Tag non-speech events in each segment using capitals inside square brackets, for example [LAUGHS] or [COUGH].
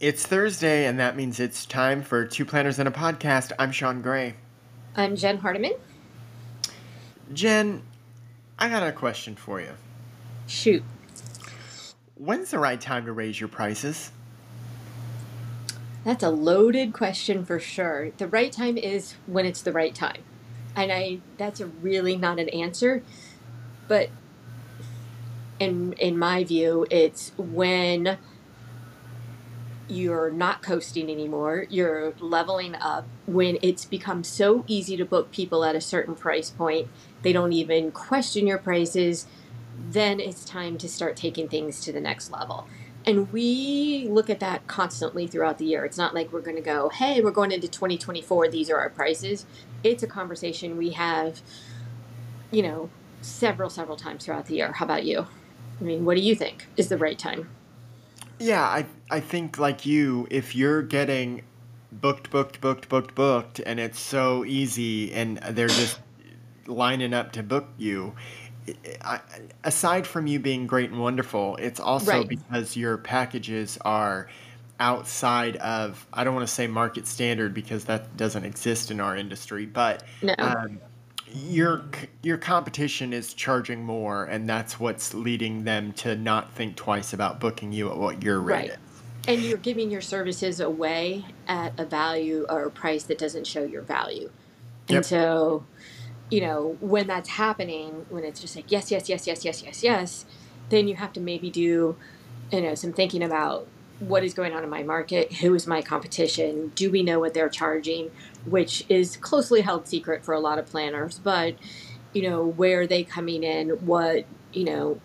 It's Thursday, and that means it's time for Two Planners and a Podcast. I'm Shaun Gray. I'm Jen Hardiman. Jen, I got a question for you. Shoot. When's the right time to raise your prices? That's a loaded question for sure. The right time is when it's the right time. And I that's a really not an answer, but in in my view, it's when you're not coasting anymore, you're leveling up when it's become so easy to book people at a certain price point, they don't even question your prices, then it's time to start taking things to the next level. And we look at that constantly throughout the year. It's not like we're going to go, hey, we're going into 2024, these are our prices. It's a conversation we have, you know, several, several times throughout the year. How about you? I mean, what do you think is the right time? Yeah, I I think like you, if you're getting booked, booked, booked, booked, booked, and it's so easy, and they're just lining up to book you. I, aside from you being great and wonderful, it's also Right. because your packages are outside of I don't want to say market standard because that doesn't exist in our industry, but No. um, your your competition is charging more, and that's what's leading them to not think twice about booking you at what your rate Right. And you're giving your services away at a value or a price that doesn't show your value. And Yep. so, you know, when that's happening, when it's just like, yes, yes, yes, yes, yes, yes, yes, then you have to maybe do, you know, some thinking about what is going on in my market, who is my competition, do we know what they're charging, which is closely held secret for a lot of planners, but, you know, where are they coming in, what, you know,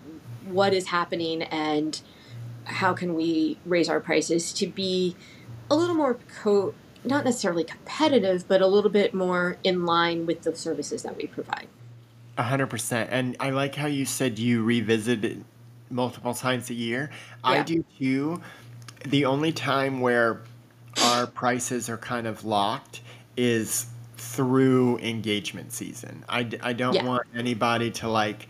what is happening and how can we raise our prices to be a little more co not necessarily competitive but a little bit more in line with the services that we provide A hundred percent. And I like how you said you revisit it multiple times a year. I do too. The only time where our prices are kind of locked is through engagement season. I, I don't yeah want anybody to like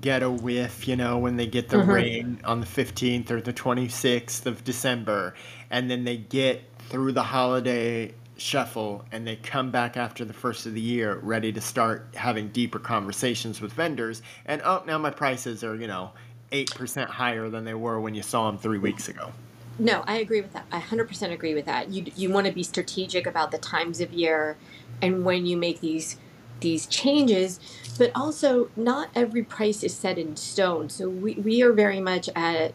get a whiff, you know, when they get the hmm ring on the 15th or the 26th of December, and then they get through the holiday shuffle and they come back after the first of the year ready to start having deeper conversations with vendors. And oh, now my prices are, you know, 8% higher than they were when you saw them three weeks ago. No i agree with that. I 100% agree with that. You you want to be strategic about the times of year and when you make these these changes but also not every price is set in stone. So we, we are very much at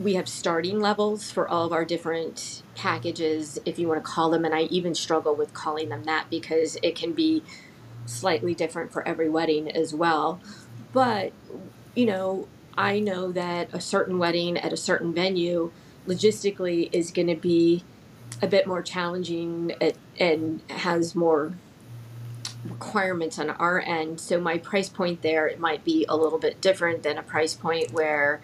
we have starting levels for all of our different packages if you want to call them and i even struggle with calling them that because it can be slightly different for every wedding as well. But you know i know that a certain wedding at a certain venue logistically is going to be a bit more challenging and has more requirements on our end. So my price point there it might be a little bit different than a price point where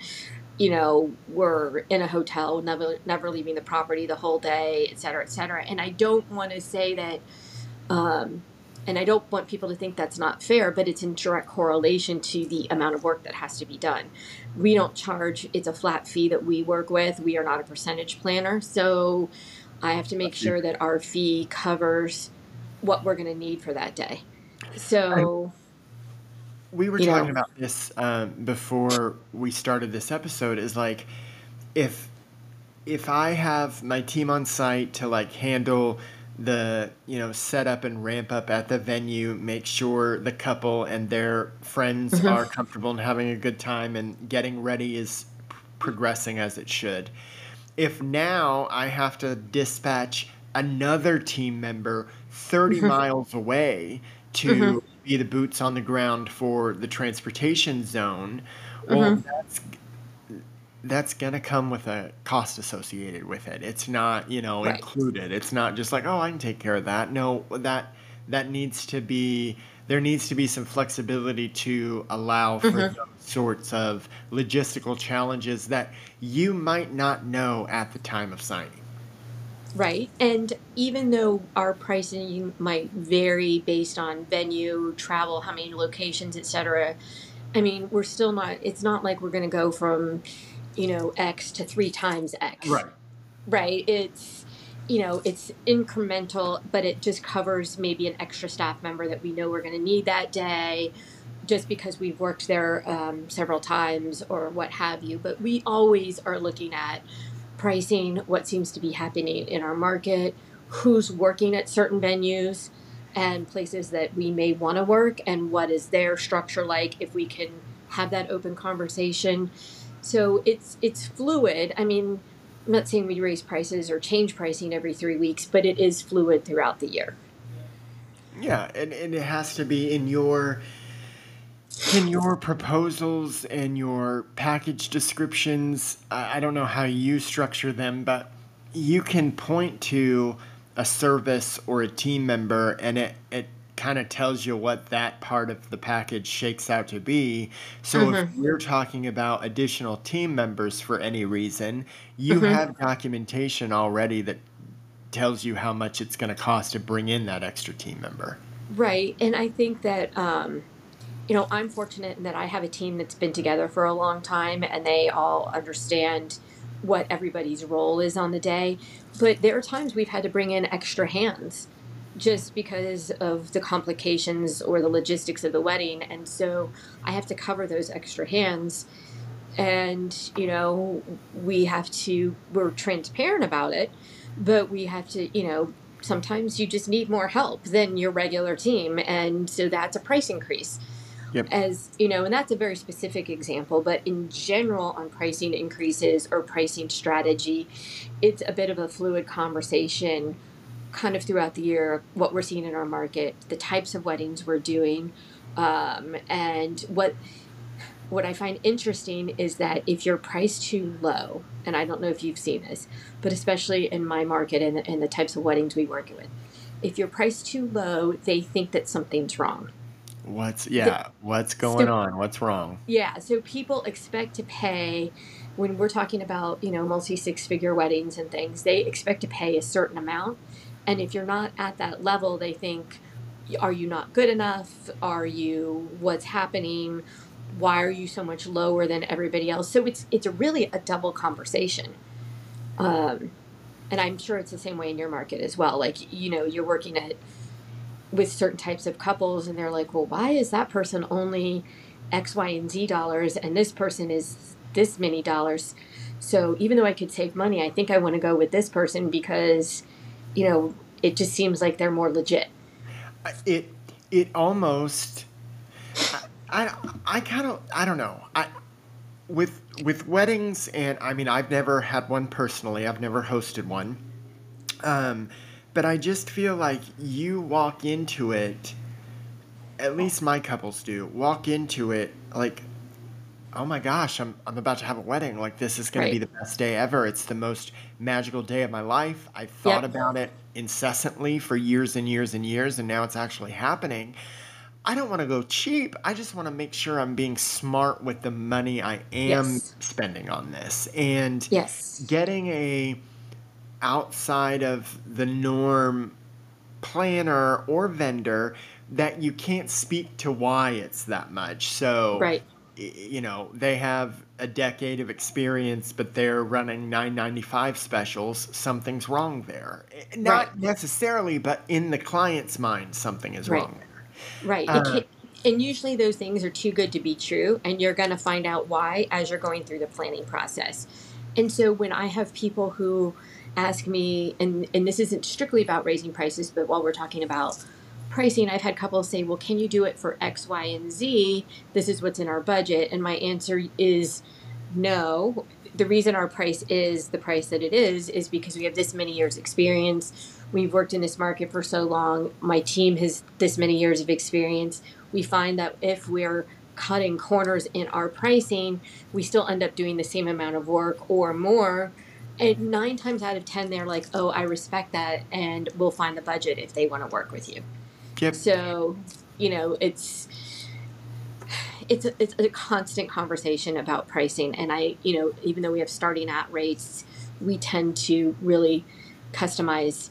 you know we're in a hotel, never never leaving the property the whole day, et cetera, et cetera. And I don't want to say that. Um, and I don't want people to think that's not fair, but it's in direct correlation to the amount of work that has to be done. We don't charge, it's a flat fee that we work with. We are not a percentage planner. So I have to make sure that our fee covers what we're going to need for that day. So, we were talking know, about this um, before we started this episode is like if if i have my team on site to like handle the you know setup and ramp up at the venue make sure the couple and their friends mhm, are comfortable and having a good time and getting ready is p- progressing as it should. If now I have to dispatch another team member 30 mhm, miles away to be the boots on the ground for the transportation zone, well, mhm. That's that's gonna come with a cost associated with it. It's not, you know, right, included. It's not just like, oh, I can take care of that. No, that that needs to be there needs to be some flexibility to allow for mhm. those sorts of logistical challenges that you might not know at the time of signing. Right. And even though our pricing might vary based on venue, travel, how many locations, et cetera, I mean, we're still not, it's not like we're going to go from, you know, X to three times X. Right. right? It's you know, it's incremental, but it just covers maybe an extra staff member that we know we're going to need that day just because we've worked there um, several times or what have you. But we always are looking at pricing, what seems to be happening in our market, who's working at certain venues and places that we may want to work, and what is their structure like if we can have that open conversation. So it's it's fluid. I mean, I'm not saying we raise prices or change pricing every three weeks, but it is fluid throughout the year. Yeah, and, and it has to be in your in your proposals and your package descriptions. I, I don't know how you structure them, but you can point to a service or a team member and it, it kind of tells you what that part of the package shakes out to be. So mm-hmm. if you're talking about additional team members for any reason, you mm-hmm. have documentation already that tells you how much it's going to cost to bring in that extra team member. Right. And I think that, um, you know, I'm fortunate in that I have a team that's been together for a long time and they all understand what everybody's role is on the day. But there are times we've had to bring in extra hands just because of the complications or the logistics of the wedding. And so I have to cover those extra hands. And, you know, we have to, we're transparent about it, but we have to, you know, sometimes you just need more help than your regular team. And so that's a price increase. Yep. As you know, and that's a very specific example, but in general, on pricing increases or pricing strategy, it's a bit of a fluid conversation kind of throughout the year what we're seeing in our market, the types of weddings we're doing, um, and what what I find interesting is that if you're priced too low, and I don't know if you've seen this, but especially in my market and, and the types of weddings we work with, if you're priced too low, they think that something's wrong. What's yeah? The, what's going so, on? What's wrong? Yeah, so people expect to pay when we're talking about you know multi six figure weddings and things. They expect to pay a certain amount, and if you're not at that level, they think, are you not good enough? Are you what's happening? Why are you so much lower than everybody else? So it's it's really a double conversation. Um, and I'm sure it's the same way in your market as well. Like you know, you're working at with certain types of couples, and they're like, well, why is that person only X, Y, and Z dollars, and this person is this many dollars? So even though I could save money, I think I want to go with this person because you know, it just seems like they're more legit. It it almost I I, kind of I don't know. I with with weddings and I mean I've never had one personally. I've never hosted one. Um but I just feel like you walk into it at least my couples do. Walk into it like oh my gosh, I'm, I'm about to have a wedding. Like, this is going right. to be the best day ever. It's the most magical day of my life. I thought yep. about it incessantly for years and years and years, and now it's actually happening. I don't want to go cheap. I just want to make sure I'm being smart with the money I am yes. spending on this. And yes. getting a outside of the norm planner or vendor that you can't speak to why it's that much. So right you know they have a decade of experience but they're running 995 specials. Something's wrong there. Eh, not right. necessarily but in the client's mind something is right. wrong there. Right. Uh, and usually those things are too good to be true and you're going to find out why as you're going through the planning process. And so when i have people who ask me and and this isn't strictly about raising prices but while we're talking about pricing, I've had couples say, well, can you do it for X, Y, and Z? This is what's in our budget. And my answer is no. The reason our price is the price that it is is because we have this many years experience. We've worked in this market for so long. My team has this many years of experience. We find that if we're cutting corners in our pricing, we still end up doing the same amount of work or more. And nine times out of 10, they're like, oh, I respect that, and we'll find the budget if they want to work with you. Yep. So, you know, it's it's a, it's a constant conversation about pricing, and I, you know, even though we have starting at rates, we tend to really customize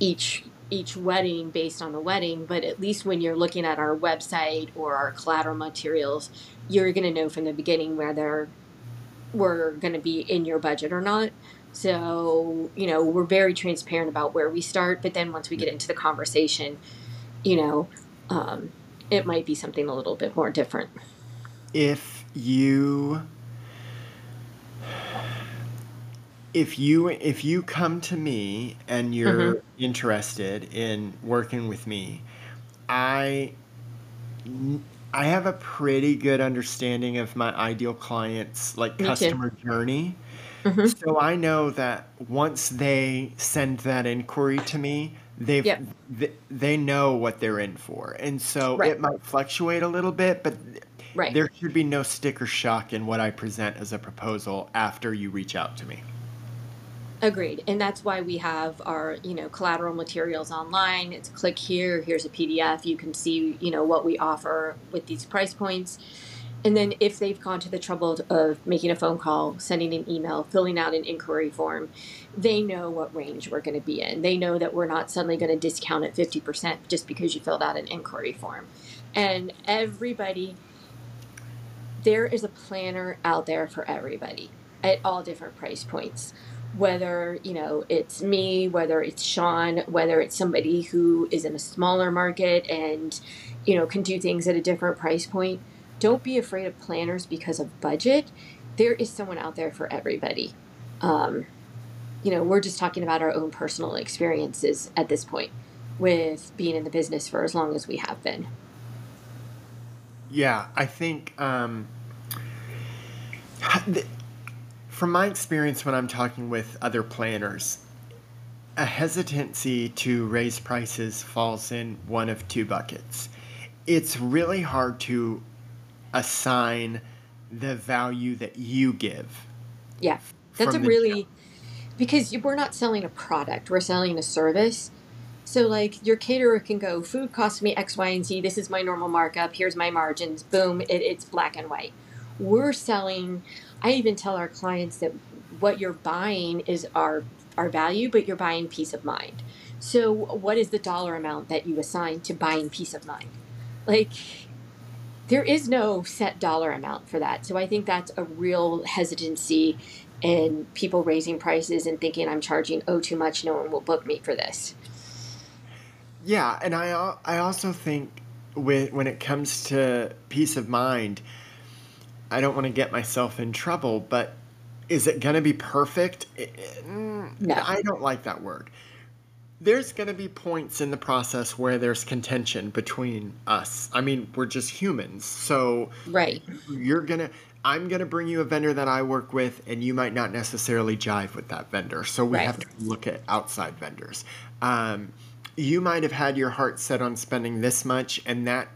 each each wedding based on the wedding. But at least when you're looking at our website or our collateral materials, you're going to know from the beginning whether we're going to be in your budget or not. So, you know, we're very transparent about where we start, but then once we get into the conversation, you know, um, it might be something a little bit more different. If you if you if you come to me and you're Mm-hmm. interested in working with me, I I have a pretty good understanding of my ideal client's like Me too. customer journey. Hmm So I know that once they send that inquiry to me, they've Yep. th- they know what they're in for. And so Right. it might fluctuate a little bit, but Right. there should be no sticker shock in what I present as a proposal after you reach out to me. Agreed. And that's why we have our, you know, collateral materials online. It's click here, here's a PDF. You can see, you know, what we offer with these price points. And then if they've gone to the trouble of making a phone call, sending an email, filling out an inquiry form, they know what range we're going to be in. They know that we're not suddenly going to discount at 50% just because you filled out an inquiry form. And everybody, there is a planner out there for everybody at all different price points whether you know it's me whether it's Shaun whether it's somebody who is in a smaller market and you know can do things at a different price point don't be afraid of planners because of budget. There is someone out there for everybody. Um, you know we're just talking about our own personal experiences at this point with being in the business for as long as we have been. Yeah, I think um, [SIGHS] from my experience when I'm talking with other planners, a hesitancy to raise prices falls in one of two buckets. It's really hard to assign the value that you give yeah that's a really because you- we're not selling a product we're selling a service. So like your caterer can go food costs me x y and z this is my normal markup here's my margins boom it, it's black and white. We're selling i even tell our clients that what you're buying is our our value but you're buying peace of mind. So what is the dollar amount that you assign to buying peace of mind? Like there is no set dollar amount for that. So I think that's a real hesitancy in people raising prices and thinking I'm charging oh too much, no one will book me for this. Yeah, and I I also think with when it comes to peace of mind, I don't want to get myself in trouble, but is it going to be perfect? Mm, No. I don't like that word. There's going to be points in the process where there's contention between us. I mean, we're just humans. So Right. you're going to I'm going to bring you a vendor that I work with and you might not necessarily jive with that vendor. So we Right. have to look at outside vendors. Um, you might have had your heart set on spending this much and that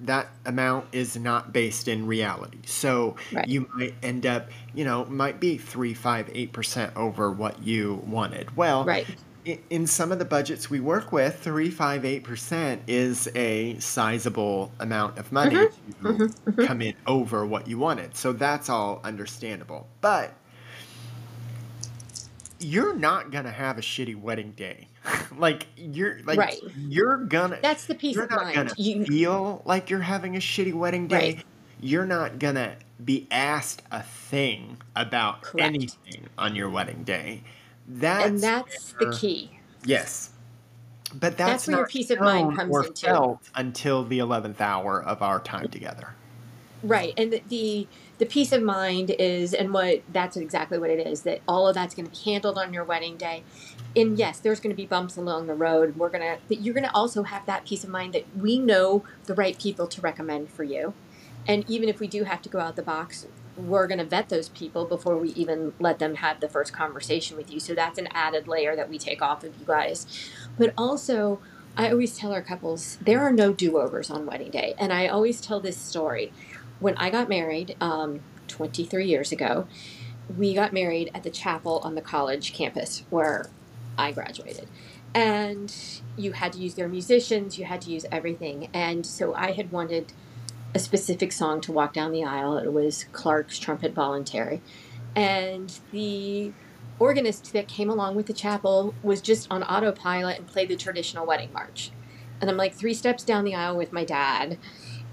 that amount is not based in reality so Right. you might end up you know might be three five eight percent over what you wanted well Right. In some of the budgets we work with three five eight percent is a sizable amount of money Mm-hmm. to come in over what you wanted so that's all understandable but you're not gonna have a shitty wedding day. [LAUGHS] like you're like Right. you're gonna That's the peace you're of not mind. gonna You feel like you're having a shitty wedding day. Right. You're not gonna be asked a thing about Correct. anything on your wedding day. That's and that's the key. Yes. But that's, That's where your peace of mind comes or into. felt until the eleventh hour of our time together. Right. And the, the the peace of mind is and what that's exactly what it is that all of that's going to be handled on your wedding day. And yes, there's going to be bumps along the road. We're going to but you're going to also have that peace of mind that we know the right people to recommend for you. And even if we do have to go out the box, we're going to vet those people before we even let them have the first conversation with you. So that's an added layer that we take off of you guys. But also, I always tell our couples there are no do overs on wedding day. And I always tell this story. When I got married um, 23 years ago, we got married at the chapel on the college campus where I graduated. And you had to use their musicians, you had to use everything. And so I had wanted a specific song to walk down the aisle. It was Clarke's Trumpet Voluntary. And the organist that came along with the chapel was just on autopilot and played the traditional wedding march. And I'm like three steps down the aisle with my dad.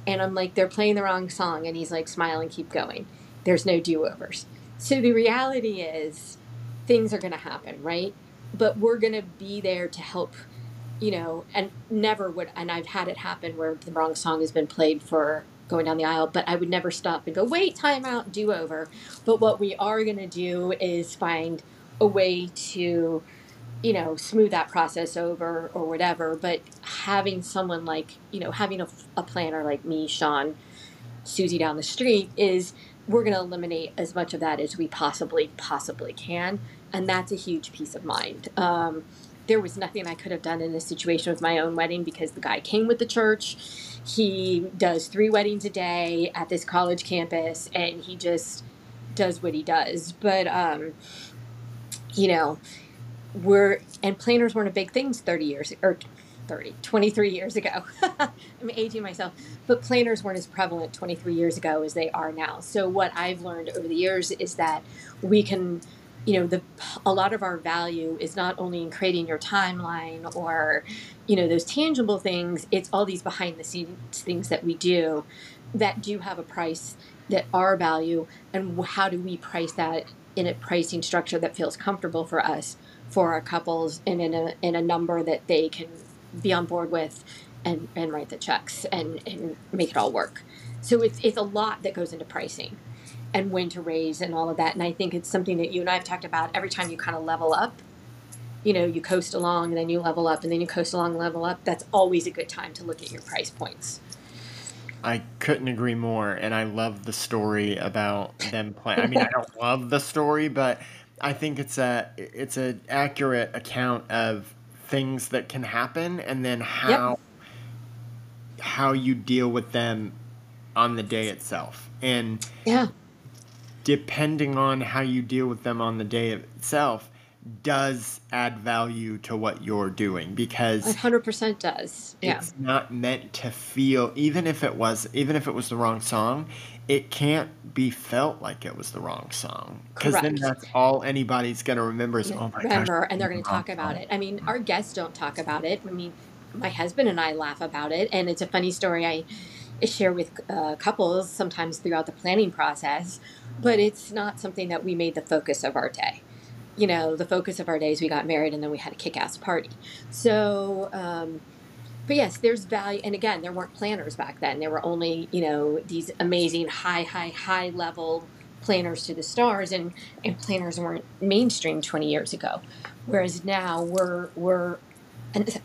And I'm like, they're playing the wrong song. And he's like, smile and keep going. There's no do overs. So the reality is, things are going to happen, right? But we're going to be there to help, you know, and never would, and I've had it happen where the wrong song has been played for going down the aisle, but I would never stop and go, wait, time out, do over. But what we are going to do is find a way to, you know, smooth that process over or whatever. But having someone like, you know, having a, a planner like me, Shaun, Susie down the street is we're going to eliminate as much of that as we possibly possibly can and that's a huge peace of mind um, there was nothing i could have done in this situation with my own wedding because the guy came with the church he does three weddings a day at this college campus and he just does what he does but um, you know we're and planners weren't a big thing 30 years or 30, 23 years ago. [LAUGHS] I'm aging myself. But planners weren't as prevalent 23 years ago as they are now. So what I've learned over the years is that we can, you know, the a lot of our value is not only in creating your timeline or, you know, those tangible things, it's all these behind the scenes things that we do that do have a price that are value and how do we price that in a pricing structure that feels comfortable for us for our couples and in a in a number that they can be on board with and, and write the checks and, and make it all work. So it's, it's a lot that goes into pricing and when to raise and all of that. And I think it's something that you and I have talked about every time you kind of level up. You know, you coast along and then you level up and then you coast along level up. That's always a good time to look at your price points. I couldn't agree more, and I love the story about them playing. I mean, I don't [LAUGHS] love the story, but I think it's a it's an accurate account of things that can happen and then how yep. how you deal with them on the day itself. And yeah. Depending on how you deal with them on the day itself does add value to what you're doing because 100% does. Yeah. It's not meant to feel even if it was even if it was the wrong song, it can't be felt like it was the wrong song because then that's all anybody's going to remember is oh my remember gosh, and they're going to talk about song. it i mean our guests don't talk about it i mean my husband and i laugh about it and it's a funny story i share with uh, couples sometimes throughout the planning process but it's not something that we made the focus of our day you know the focus of our days we got married and then we had a kick-ass party so um, but yes, there's value. And again, there weren't planners back then. There were only, you know, these amazing high, high, high level planners to the stars and, and planners weren't mainstream 20 years ago. Whereas now we're, we're, and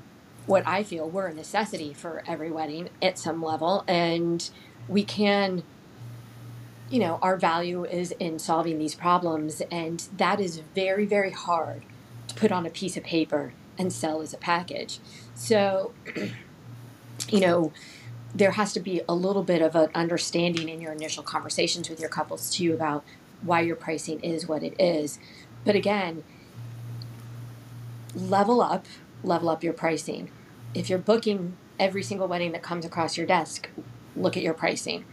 what I feel we're a necessity for every wedding at some level. And we can, you know, our value is in solving these problems. And that is very, very hard to put on a piece of paper and sell as a package. So, [CLEARS THROAT] you know, there has to be a little bit of an understanding in your initial conversations with your couples too about why your pricing is what it is. But again, level up, level up your pricing. If you're booking every single wedding that comes across your desk, look at your pricing.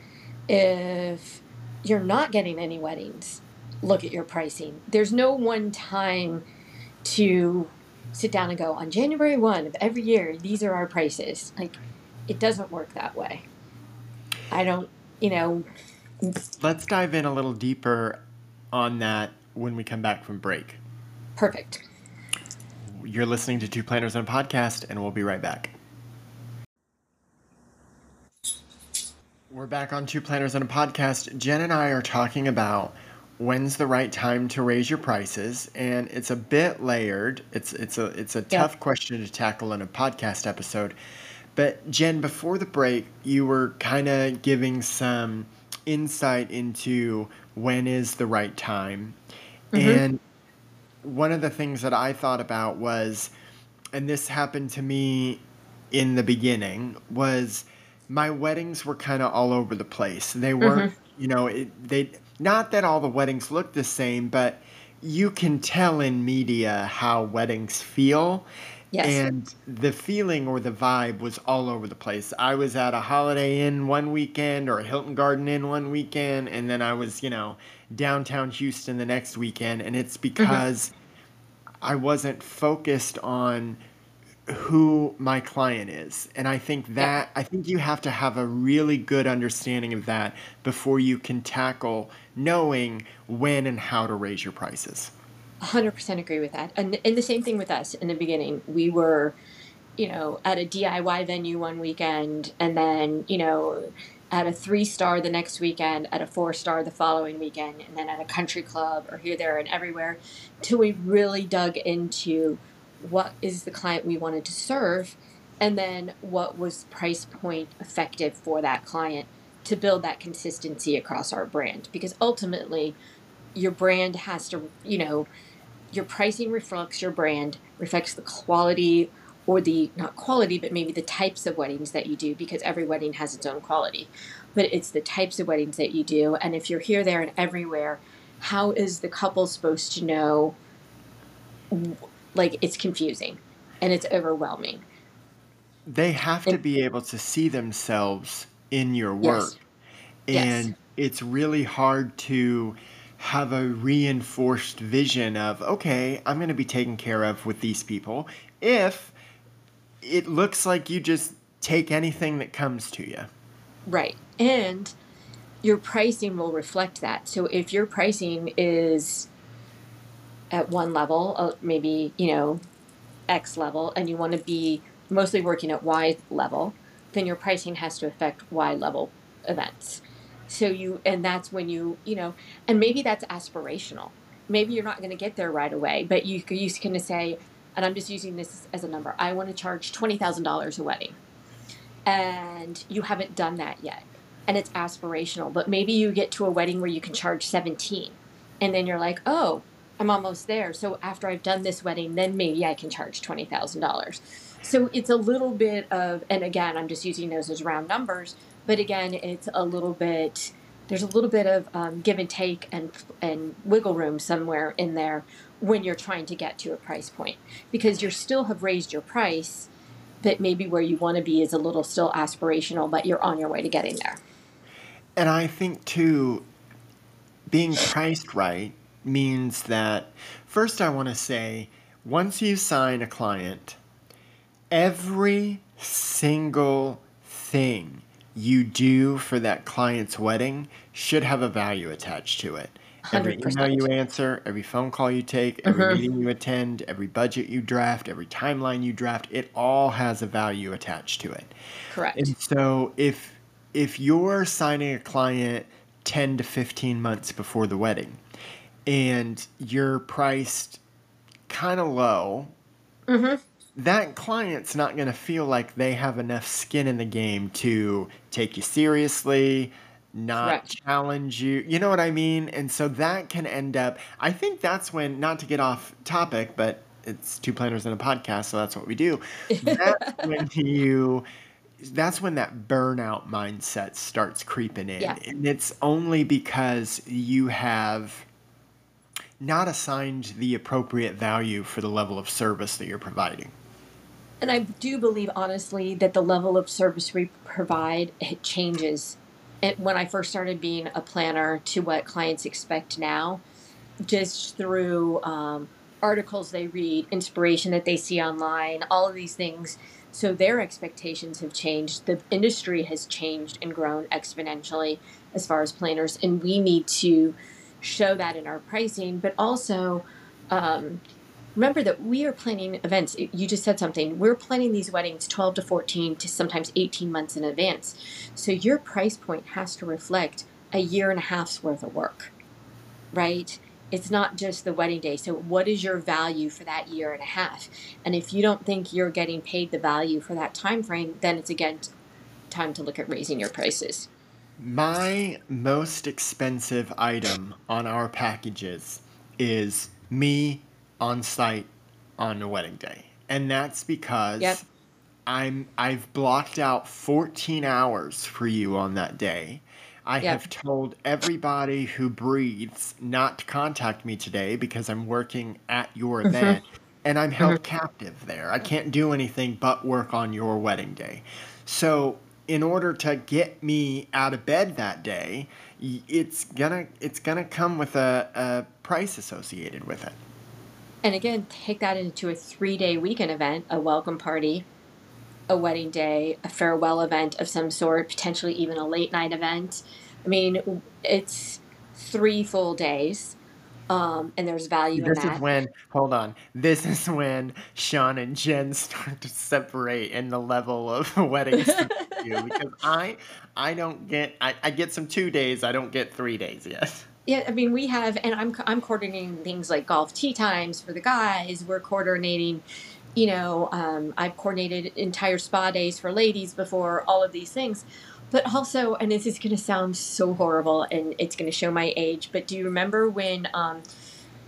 If you're not getting any weddings, look at your pricing. There's no one time to sit down and go on January 1 of every year, these are our prices. Like, it doesn't work that way. I don't, you know. Let's dive in a little deeper on that when we come back from break. Perfect. You're listening to Two Planners on a Podcast, and we'll be right back. We're back on Two Planners on a Podcast. Jen and I are talking about when's the right time to raise your prices and it's a bit layered it's it's a it's a tough question to tackle in a podcast episode but jen before the break you were kind of giving some insight into when is the right time mm-hmm. and one of the things that i thought about was and this happened to me in the beginning was my weddings were kind of all over the place they weren't mm-hmm. you know it, they not that all the weddings look the same, but you can tell in media how weddings feel. Yes. And the feeling or the vibe was all over the place. I was at a Holiday Inn one weekend or a Hilton Garden Inn one weekend, and then I was, you know, downtown Houston the next weekend. And it's mm-hmm. because mm-hmm. I wasn't focused on who my client is. And I think that, I think you have to have a really good understanding of that before you can tackle knowing when and how to raise your prices. 100% agree with that. And, and the same thing with us in the beginning. We were, you know, at a DIY venue one weekend and then, you know, at a three star the next weekend, at a four star the following weekend, and then at a country club or here, there, and everywhere, till we really dug into what is the client we wanted to serve and then what was price point effective for that client to build that consistency across our brand. Because ultimately your brand has to you know your pricing reflects your brand reflects the quality or the not quality but maybe the types of weddings that you do because every wedding has its own quality but it's the types of weddings that you do and if you're here there and everywhere how is the couple supposed to know like it's confusing and it's overwhelming they have to be able to see themselves in your work. Yes. And yes. it's really hard to have a reinforced vision of, okay, I'm going to be taken care of with these people if it looks like you just take anything that comes to you. Right. And your pricing will reflect that. So if your pricing is at one level, uh, maybe, you know, X level, and you want to be mostly working at Y level, then your pricing has to affect Y level events. So you, and that's when you, you know, and maybe that's aspirational. Maybe you're not going to get there right away, but you, you can say, and I'm just using this as a number, I want to charge $20,000 a wedding. And you haven't done that yet. And it's aspirational, but maybe you get to a wedding where you can charge 17 and then you're like, oh, I'm almost there. So after I've done this wedding, then maybe I can charge $20,000. So it's a little bit of, and again, I'm just using those as round numbers, but again, it's a little bit, there's a little bit of um, give and take and, and wiggle room somewhere in there when you're trying to get to a price point because you still have raised your price, but maybe where you want to be is a little still aspirational, but you're on your way to getting there. And I think too, being priced right means that first I want to say once you sign a client, every single thing you do for that client's wedding should have a value attached to it. Every 100%. email you answer, every phone call you take, every mm-hmm. meeting you attend, every budget you draft, every timeline you draft, it all has a value attached to it. Correct. And so if if you're signing a client 10 to 15 months before the wedding and you're priced kind of low, mm-hmm that client's not going to feel like they have enough skin in the game to take you seriously, not challenge you. You know what I mean? And so that can end up, I think that's when, not to get off topic, but it's two planners in a podcast, so that's what we do. [LAUGHS] That's when you. That's when that burnout mindset starts creeping in. Yeah. And it's only because you have not assigned the appropriate value for the level of service that you're providing. And I do believe, honestly, that the level of service we provide it changes. It, when I first started being a planner to what clients expect now, just through um, articles they read, inspiration that they see online, all of these things. So their expectations have changed. The industry has changed and grown exponentially as far as planners, and we need to show that in our pricing, but also um, remember that we are planning events. You just said something. We're planning these weddings 12 to 14 to sometimes 18 months in advance. So your price point has to reflect a year and a half's worth of work, right? It's not just the wedding day. So, what is your value for that year and a half? And if you don't think you're getting paid the value for that time frame, then it's again time to look at raising your prices. My most expensive item on our packages is me on site on the wedding day. And that's because yep. I'm I've blocked out 14 hours for you on that day. I yep. have told everybody who breathes not to contact me today because I'm working at your mm-hmm. event and I'm held mm-hmm. captive there. I can't do anything but work on your wedding day. So, in order to get me out of bed that day, it's gonna it's gonna come with a, a price associated with it. And again, take that into a three day weekend event, a welcome party, a wedding day, a farewell event of some sort, potentially even a late night event. I mean, it's three full days Um, and there's value This in is when hold on. This [LAUGHS] is when Shaun and Jen start to separate in the level of [LAUGHS] weddings that they do because I I don't get I, I get some two days, I don't get three days yet. Yeah, I mean, we have, and I'm I'm coordinating things like golf tee times for the guys. We're coordinating, you know, um, I've coordinated entire spa days for ladies before all of these things. But also, and this is going to sound so horrible, and it's going to show my age. But do you remember when um,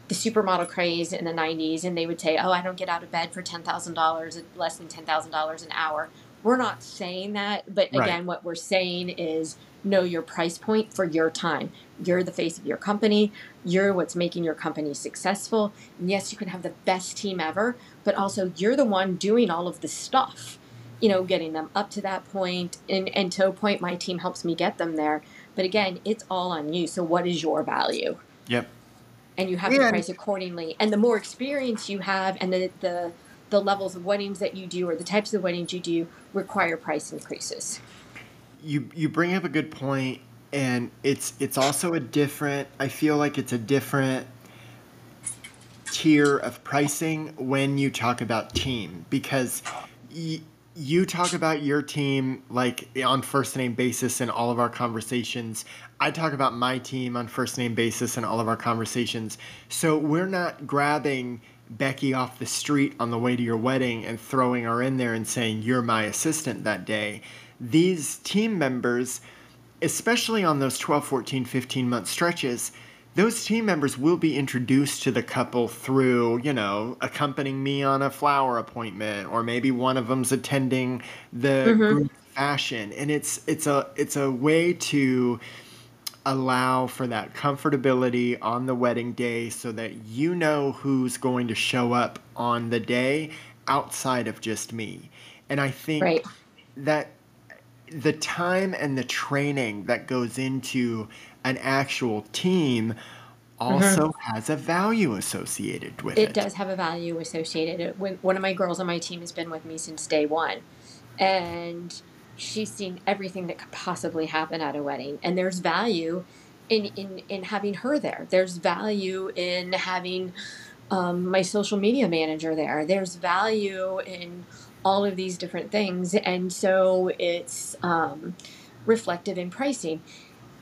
the supermodel craze in the '90s, and they would say, "Oh, I don't get out of bed for ten thousand dollars, less than ten thousand dollars an hour." We're not saying that, but Right. again, what we're saying is know your price point for your time. You're the face of your company. You're what's making your company successful. And yes, you can have the best team ever, but also you're the one doing all of the stuff. You know, getting them up to that point, and and to a point, my team helps me get them there. But again, it's all on you. So, what is your value? Yep. and you have to price accordingly. And the more experience you have, and the the the levels of weddings that you do, or the types of weddings you do, require price increases. You you bring up a good point and it's it's also a different I feel like it's a different tier of pricing when you talk about team because y- you talk about your team like on first name basis in all of our conversations. I talk about my team on first name basis in all of our conversations. So we're not grabbing Becky off the street on the way to your wedding and throwing her in there and saying, You're my assistant that day. These team members, especially on those 12, 14, 15 month stretches, those team members will be introduced to the couple through, you know, accompanying me on a flower appointment, or maybe one of them's attending the mm-hmm. group fashion, and it's it's a it's a way to allow for that comfortability on the wedding day, so that you know who's going to show up on the day outside of just me, and I think Right. that the time and the training that goes into an actual team also has a value associated with it. It does have a value associated. One of my girls on my team has been with me since day one, and she's seen everything that could possibly happen at a wedding. And there's value in in in having her there. There's value in having um, my social media manager there. There's value in all of these different things, and so it's um, reflective in pricing.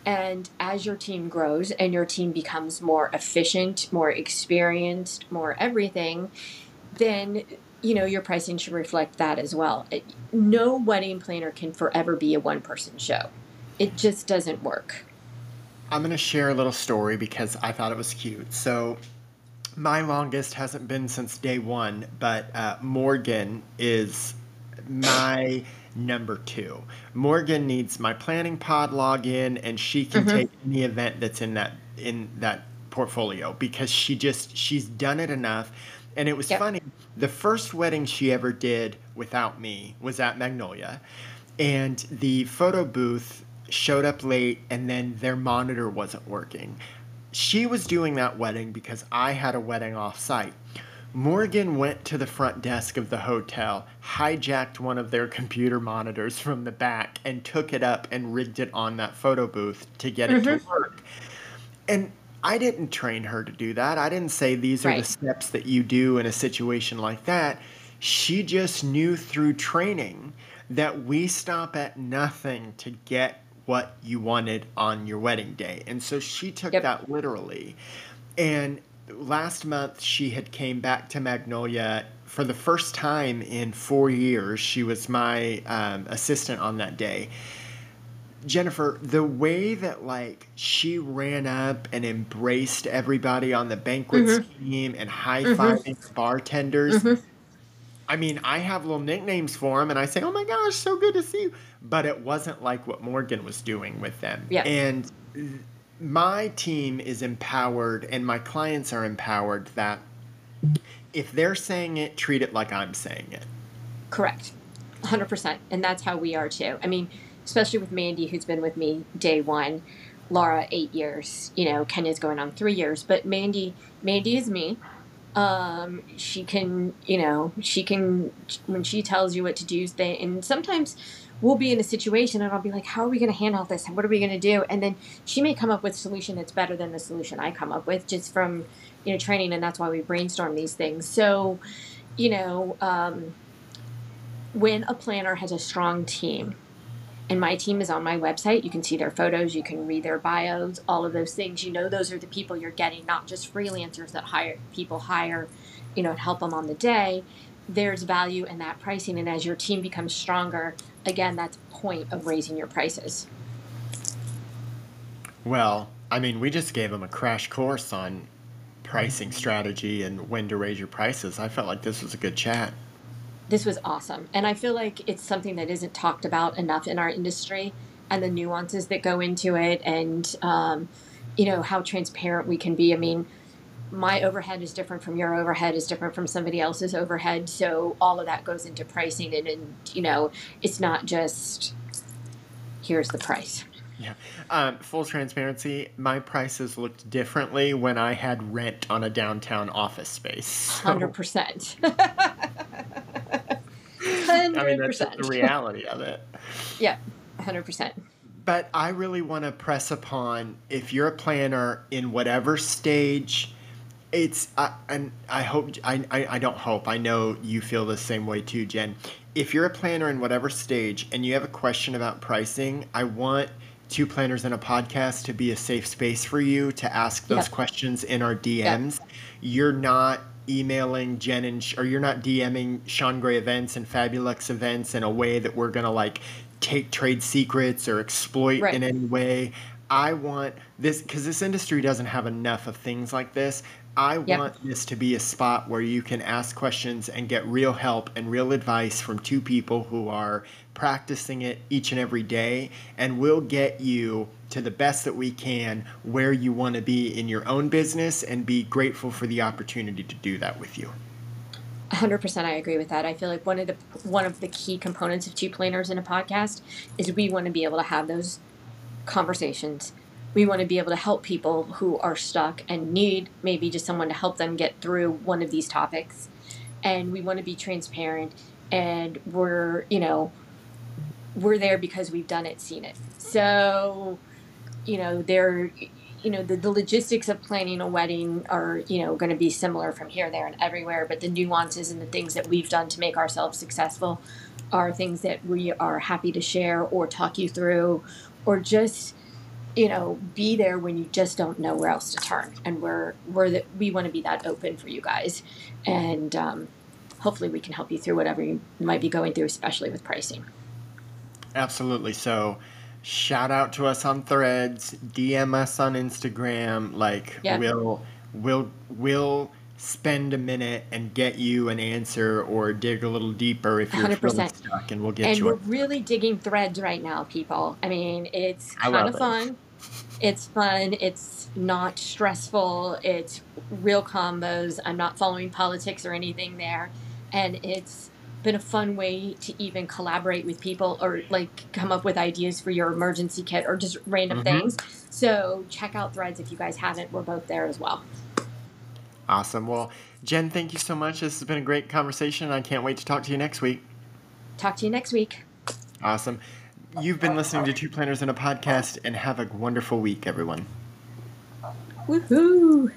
And as your team grows and your team becomes more efficient, more experienced, more everything, then you know your pricing should reflect that as well. It, no wedding planner can forever be a one person show. It just doesn't work. I'm going to share a little story because I thought it was cute. So, my longest hasn't been since day one, but uh, Morgan is my number two. Morgan needs my planning pod login, and she can take any event that's in that in that portfolio because she just she's done it enough. And it was Yep. funny. The first wedding she ever did without me was at Magnolia, and the photo booth showed up late, and then their monitor wasn't working. She was doing that wedding because I had a wedding off site. Morgan went to the front desk of the hotel, hijacked one of their computer monitors from the back, and took it up and rigged it on that photo booth to get it to mm-hmm. work. And I didn't train her to do that. I didn't say these are the steps that you do in a situation like that. She just knew through training that we stop at nothing to get what you wanted on your wedding day. And so she took Yep. that literally. And last month she had came back to Magnolia for the first time in 4 years. She was my um, assistant on that day. Jennifer, the way that like she ran up and embraced everybody on the banquet mm-hmm. team and high mm-hmm. fiving the bartenders. Mm-hmm. I mean, I have little nicknames for them, and I say, "Oh my gosh, so good to see you," but it wasn't like what Morgan was doing with them. Yeah. And my team is empowered, and my clients are empowered that if they're saying it, treat it like I'm saying it. Correct. 100%. And that's how we are too. I mean, especially with Mandy, who's been with me day one, Laura, eight years, you know, Kenya's going on three years, but Mandy, Mandy is me. Um, she can, you know, she can, when she tells you what to do, they, and sometimes we'll be in a situation and I'll be like, how are we going to handle this? and What are we going to do? And then she may come up with a solution that's better than the solution I come up with just from, you know, training. And that's why we brainstorm these things. So, you know, um, when a planner has a strong team, and my team is on my website. You can see their photos, you can read their bios, all of those things. You know, those are the people you're getting, not just freelancers that hire people hire, you know, help them on the day. There's value in that pricing, and as your team becomes stronger, again, that's point of raising your prices. Well, I mean, we just gave them a crash course on pricing strategy and when to raise your prices. I felt like this was a good chat this was awesome. And I feel like it's something that isn't talked about enough in our industry and the nuances that go into it and, um, you know, how transparent we can be. I mean, my overhead is different from your overhead is different from somebody else's overhead. So all of that goes into pricing and, and you know, it's not just here's the price. Yeah. Um, full transparency, my prices looked differently when I had rent on a downtown office space. So. [LAUGHS] 100%. I mean, that's the reality of it. [LAUGHS] Yeah, 100%. But I really want to press upon if you're a planner in whatever stage, it's, uh, and I hope, I, I, I don't hope, I know you feel the same way too, Jen. If you're a planner in whatever stage and you have a question about pricing, I want two planners and a podcast to be a safe space for you to ask those yep. questions in our DMs. Yep. You're not emailing Jen and or you're not DMing Shaun Gray events and Fabulux events in a way that we're gonna like take trade secrets or exploit right. in any way. I want this because this industry doesn't have enough of things like this. I yep. want this to be a spot where you can ask questions and get real help and real advice from two people who are practicing it each and every day, and we'll get you to the best that we can where you want to be in your own business and be grateful for the opportunity to do that with you. 100% I agree with that. I feel like one of the one of the key components of two planners and a podcast is we want to be able to have those conversations we want to be able to help people who are stuck and need maybe just someone to help them get through one of these topics. And we want to be transparent and we're, you know, we're there because we've done it, seen it. So, you know, they're you know, the, the logistics of planning a wedding are, you know, going to be similar from here, there, and everywhere. But the nuances and the things that we've done to make ourselves successful are things that we are happy to share or talk you through or just you know, be there when you just don't know where else to turn. And we're we're that we want to be that open for you guys, and um, hopefully we can help you through whatever you might be going through, especially with pricing. Absolutely. So, shout out to us on Threads, DM us on Instagram. Like yeah. we'll we'll we'll spend a minute and get you an answer or dig a little deeper if you're 100%. stuck and we'll get and you we're really digging threads right now people i mean it's kind of fun it's fun. It's not stressful. It's real combos. I'm not following politics or anything there. And it's been a fun way to even collaborate with people or like come up with ideas for your emergency kit or just random mm-hmm. things. So check out Threads if you guys haven't. We're both there as well. Awesome. Well, Jen, thank you so much. This has been a great conversation. I can't wait to talk to you next week. Talk to you next week. Awesome. You've been listening to Two Planners and a Podcast, and have a wonderful week, everyone. Woohoo!